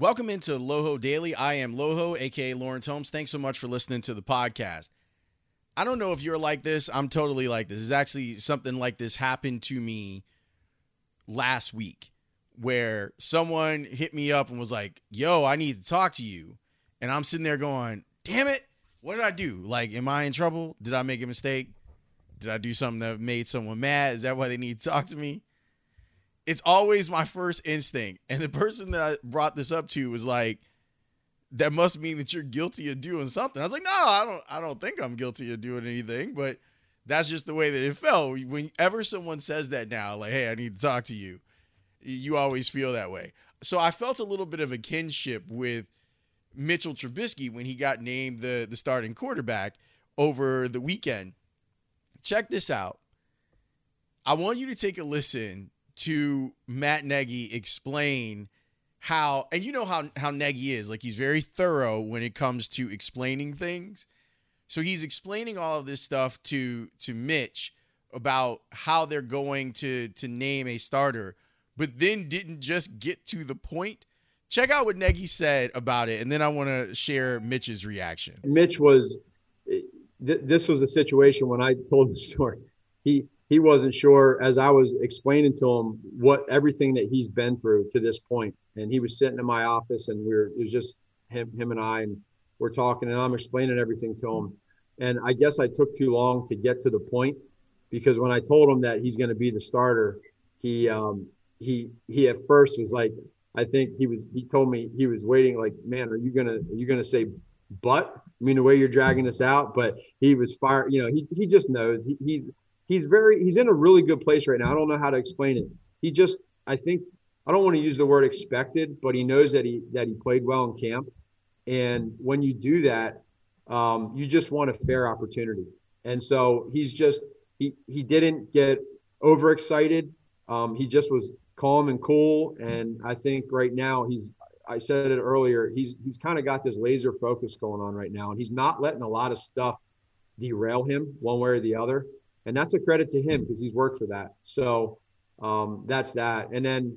Welcome into Loho Daily. I am Loho, aka Lawrence Holmes. Thanks so much for listening to the podcast. I don't know if you're like this. I'm totally like this. It's actually something like this happened to me last week where someone hit me up and was like, Yo, I need to talk to you. And I'm sitting there going, Damn it. What did I do? Like, am I in trouble? Did I make a mistake? Did I do something that made someone mad? Is that why they need to talk to me? It's always my first instinct. And the person that I brought this up to was like, that must mean that you're guilty of doing something. I was like, no, I don't I don't think I'm guilty of doing anything, but that's just the way that it felt. Whenever someone says that now, like, hey, I need to talk to you, you always feel that way. So I felt a little bit of a kinship with Mitchell Trubisky when he got named the, the starting quarterback over the weekend. Check this out. I want you to take a listen to Matt Nagy explain how and you know how how Nagy is like he's very thorough when it comes to explaining things. So he's explaining all of this stuff to to Mitch about how they're going to to name a starter, but then didn't just get to the point. Check out what Nagy said about it, and then I want to share Mitch's reaction. Mitch was eh, th- this was a situation when I told the story. He he wasn't sure as I was explaining to him what everything that he's been through to this point. And he was sitting in my office and we were, it was just him, him and I, and we're talking and I'm explaining everything to him. And I guess I took too long to get to the point because when I told him that he's going to be the starter, he, um, he, he at first was like, I think he was, he told me he was waiting like, man, are you going to, are you going to say, but I mean, the way you're dragging this out, but he was fire, you know, he, he just knows he, he's, he's very he's in a really good place right now. I don't know how to explain it. He just I think I don't want to use the word expected, but he knows that he that he played well in camp. And when you do that, um, you just want a fair opportunity. And so he's just he he didn't get overexcited. Um, he just was calm and cool. And I think right now he's I said it earlier, he's he's kind of got this laser focus going on right now, and he's not letting a lot of stuff derail him one way or the other and that's a credit to him because he's worked for that. So um, that's that. And then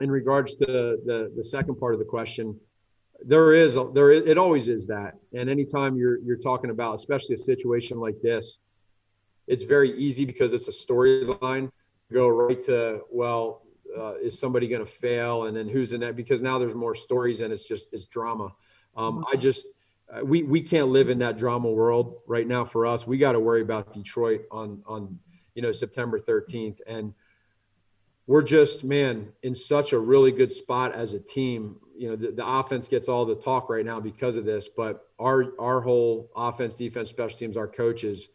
in regards to the the second part of the question, there is there is, it always is that. And anytime you're you're talking about, especially a situation like this, it's very easy because it's a storyline. Go right to well, uh, is somebody going to fail, and then who's in that? Because now there's more stories and it's just it's drama. Um, I just we we can't live in that drama world right now for us. We got to worry about Detroit on on you know September 13th and we're just man in such a really good spot as a team. You know, the, the offense gets all the talk right now because of this, but our our whole offense, defense, special teams, our coaches,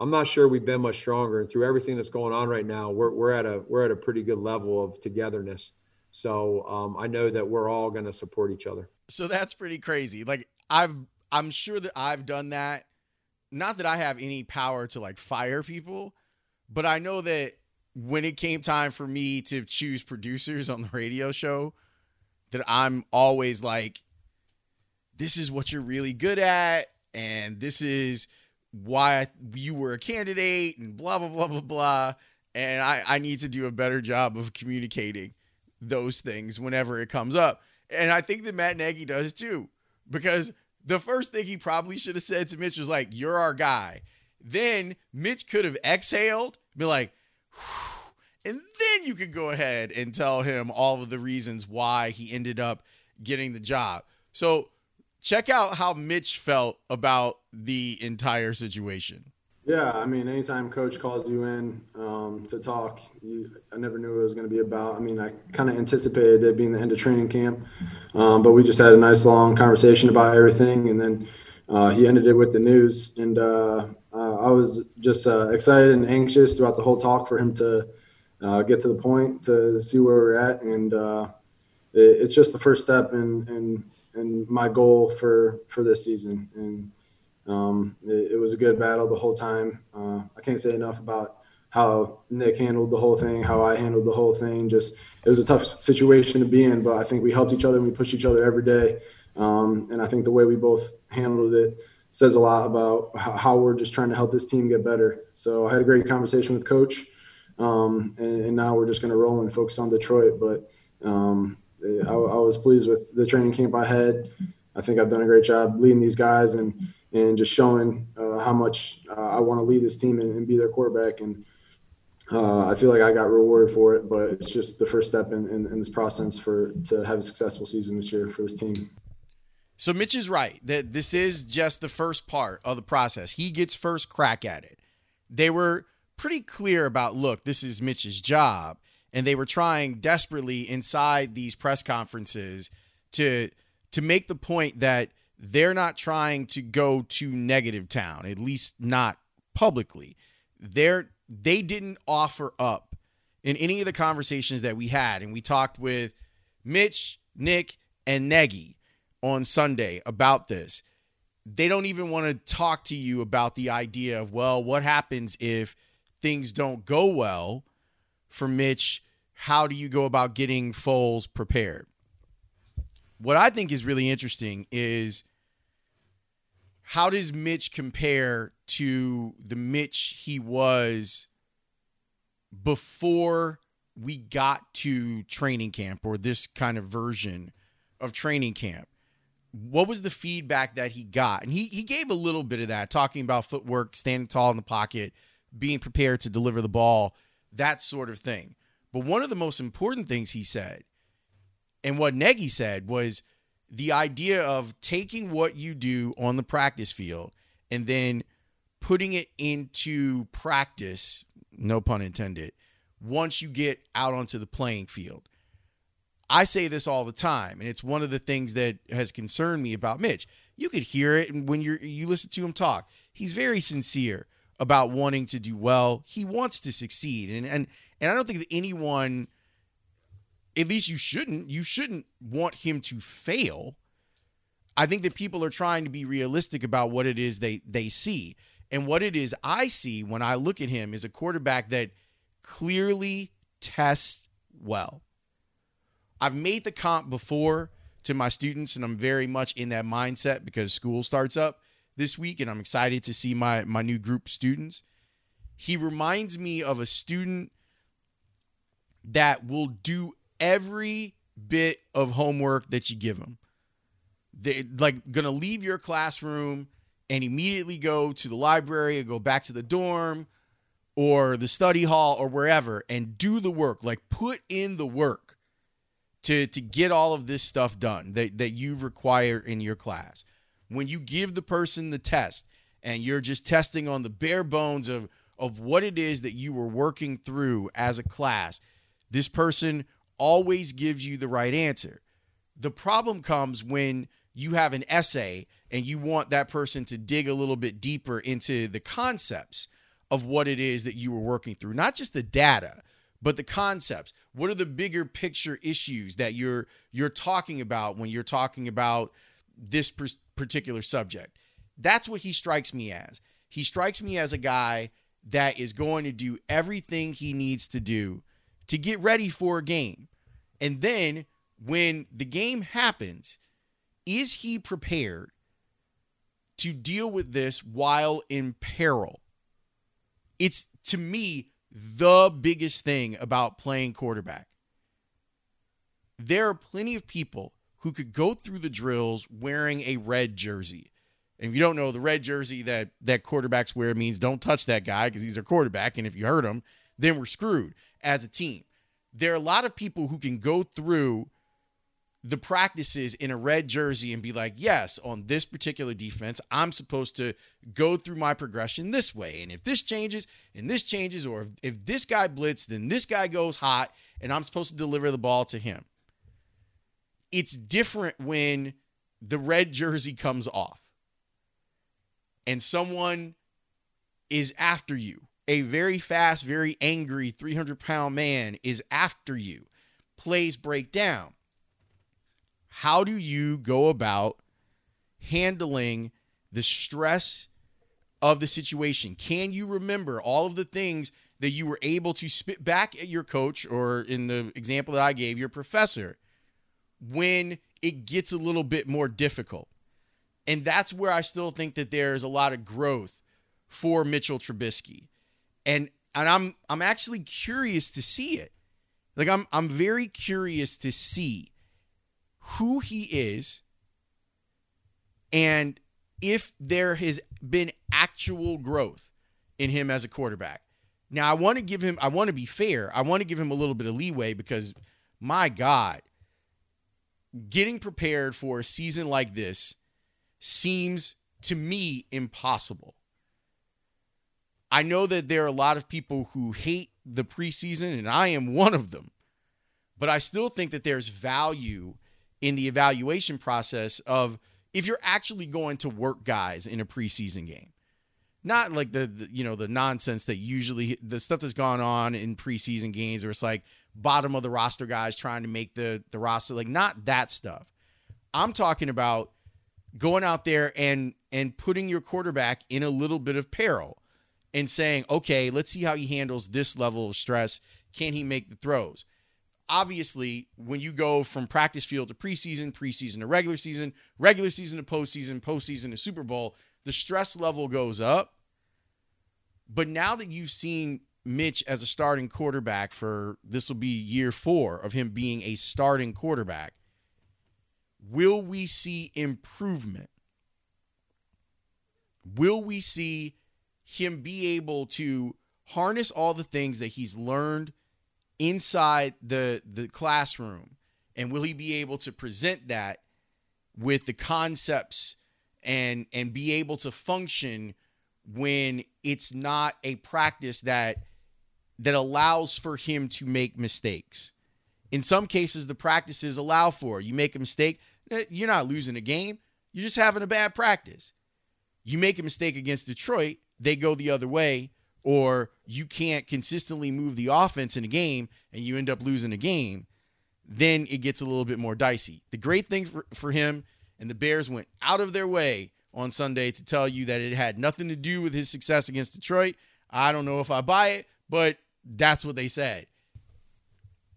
I'm not sure we've been much stronger. And through everything that's going on right now, we're we're at a we're at a pretty good level of togetherness. So um, I know that we're all going to support each other. So that's pretty crazy. Like I've I'm sure that I've done that. Not that I have any power to like fire people, but I know that when it came time for me to choose producers on the radio show, that I'm always like, this is what you're really good at, and this is why you were a candidate, and blah blah blah blah blah. And I, I need to do a better job of communicating those things whenever it comes up. And I think that Matt Nagy does too because the first thing he probably should have said to Mitch was like, "You're our guy." Then Mitch could have exhaled, be like, and then you could go ahead and tell him all of the reasons why he ended up getting the job. So check out how Mitch felt about the entire situation. Yeah, I mean, anytime coach calls you in um, to talk, you, I never knew what it was going to be about. I mean, I kind of anticipated it being the end of training camp, um, but we just had a nice long conversation about everything, and then uh, he ended it with the news, and uh, uh, I was just uh, excited and anxious throughout the whole talk for him to uh, get to the point to see where we're at, and uh, it, it's just the first step in in, in my goal for for this season, and um, it, it, was a good battle the whole time. Uh, I can't say enough about how Nick handled the whole thing, how I handled the whole thing. Just it was a tough situation to be in, but I think we helped each other and we pushed each other every day. Um, and I think the way we both handled it says a lot about how we're just trying to help this team get better. So I had a great conversation with Coach, um, and, and, now we're just going to roll and focus on Detroit. But um, I, I was pleased with the training camp I had. I think I've done a great job leading these guys and and just showing uh, how much uh, I want to lead this team and, and be their quarterback. And uh, I feel like I got rewarded for it, but it's just the first step in, in, in, this process for to have a successful season this year for this team. So Mitch is right that this is just the first part of the process. He gets first crack at it. They were pretty clear about look, this is Mitch's job, and they were trying desperately inside these press conferences to to make the point that they're not trying to go to negative town, at least not publicly. They're they didn't offer up in any of the conversations that we had, and we talked with Mitch, Nick, and Nagy on Sunday about this. They don't even want to talk to you about the idea of, well, what happens if things don't go well for Mitch? How do you go about getting Foles prepared? What I think is really interesting is how does Mitch compare to the Mitch he was before we got to training camp or this kind of version of training camp? What was the feedback that he got? And he he gave a little bit of that, talking about footwork, standing tall in the pocket, being prepared to deliver the ball, that sort of thing. But one of the most important things he said, and what Nagy said, was the idea of taking what you do on the practice field and then putting it into practice, no pun intended, once you get out onto the playing field. I say this all the time, and it's one of the things that has concerned me about Mitch. You could hear it when you you listen to him talk. He's very sincere about wanting to do well. He wants to succeed, and and and I don't think that anyone at least you shouldn't you shouldn't want him to fail. I think that people are trying to be realistic about what it is they they see. And what it is i see when i look at him is a quarterback that clearly tests well. I've made the comp before to my students and i'm very much in that mindset because school starts up this week and i'm excited to see my my new group students. He reminds me of a student that will do every bit of homework that you give them. They like gonna leave your classroom and immediately go to the library or go back to the dorm or the study hall or wherever and do the work. Like put in the work to to get all of this stuff done that, that you require in your class. When you give the person the test and you're just testing on the bare bones of of what it is that you were working through as a class, this person always gives you the right answer. The problem comes when you have an essay and you want that person to dig a little bit deeper into the concepts of what it is that you were working through, not just the data, but the concepts. What are the bigger picture issues that you're you're talking about when you're talking about this particular subject? That's what he strikes me as. He strikes me as a guy that is going to do everything he needs to do to get ready for a game. And then when the game happens, is he prepared to deal with this while in peril? It's to me the biggest thing about playing quarterback. There are plenty of people who could go through the drills wearing a red jersey. And if you don't know, the red jersey that that quarterbacks wear means don't touch that guy because he's a quarterback. And if you hurt him, then we're screwed as a team there are a lot of people who can go through the practices in a red jersey and be like, yes, on this particular defense, I'm supposed to go through my progression this way. And if this changes and this changes, or if, if this guy blitz, then this guy goes hot and I'm supposed to deliver the ball to him. It's different when the red jersey comes off and someone is after you a very fast, very angry 300 pound man is after you, plays break down. How do you go about handling the stress of the situation? Can you remember all of the things that you were able to spit back at your coach, or in the example that I gave, your professor, when it gets a little bit more difficult? And that's where I still think that there's a lot of growth for Mitchell Trubisky and and I'm I'm actually curious to see it. Like I'm I'm very curious to see who he is and if there has been actual growth in him as a quarterback. Now, I want to give him, I want to be fair. I want to give him a little bit of leeway because, my God, getting prepared for a season like this seems to me impossible. I know that there are a lot of people who hate the preseason, and I am one of them. But I still think that there's value in the evaluation process of if you're actually going to work guys in a preseason game. Not like the, the you know the nonsense that usually the stuff that's gone on in preseason games where it's like bottom of the roster guys trying to make the the roster like not that stuff. I'm talking about going out there and and putting your quarterback in a little bit of peril and saying, "Okay, let's see how he handles this level of stress. Can he make the throws?" Obviously, when you go from practice field to preseason, preseason to regular season, regular season to postseason, postseason to Super Bowl, the stress level goes up. But now that you've seen Mitch as a starting quarterback for this will be year four of him being a starting quarterback, will we see improvement? Will we see him be able to harness all the things that he's learned inside the the classroom and will he be able to present that with the concepts and and be able to function when it's not a practice that that allows for him to make mistakes. In some cases the practices allow for you make a mistake, eh, you're not losing a game, you're just having a bad practice. You make a mistake against Detroit, they go the other way or you can't consistently move the offense in a game and you end up losing a game, then it gets a little bit more dicey. The great thing for, for him and the Bears went out of their way on Sunday to tell you that it had nothing to do with his success against Detroit. I don't know if I buy it, but that's what they said.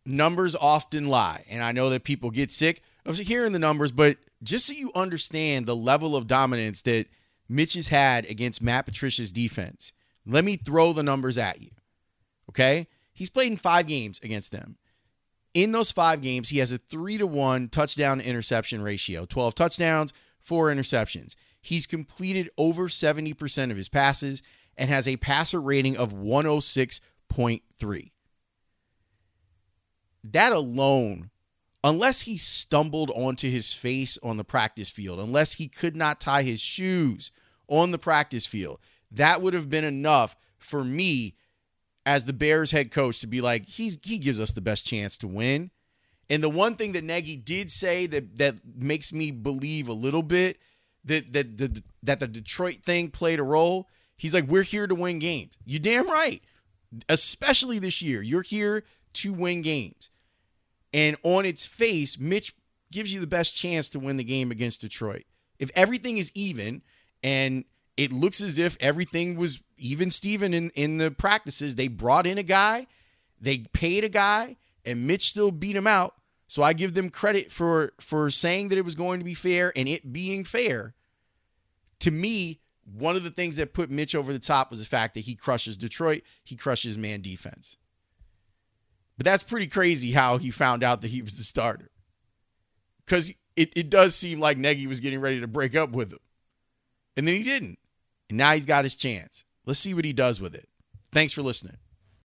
Numbers often lie, and I know that people get sick of hearing the numbers, but just so you understand the level of dominance that Mitch has had against Matt Patricia's defense, let me throw the numbers at you. Okay? He's played in five games against them. In those five games, he has a three to one touchdown interception ratio 12 touchdowns, four interceptions. He's completed over 70% of his passes and has a passer rating of 106.3. That alone, unless he stumbled onto his face on the practice field, unless he could not tie his shoes on the practice field, that would have been enough for me as the Bears head coach to be like, he's he gives us the best chance to win. And the one thing that Nagy did say that that makes me believe a little bit that that the that the Detroit thing played a role. He's like, we're here to win games. You damn right. Especially this year, you're here to win games. And on its face, Mitch gives you the best chance to win the game against Detroit. If everything is even and it looks as if everything was even Steven in, in the practices. They brought in a guy, they paid a guy, and Mitch still beat him out. So I give them credit for for saying that it was going to be fair and it being fair. To me, one of the things that put Mitch over the top was the fact that he crushes Detroit, he crushes man defense. But that's pretty crazy how he found out that he was the starter. Because it, it does seem like Nagy was getting ready to break up with him. And then he didn't. And now he's got his chance. Let's see what he does with it. Thanks for listening.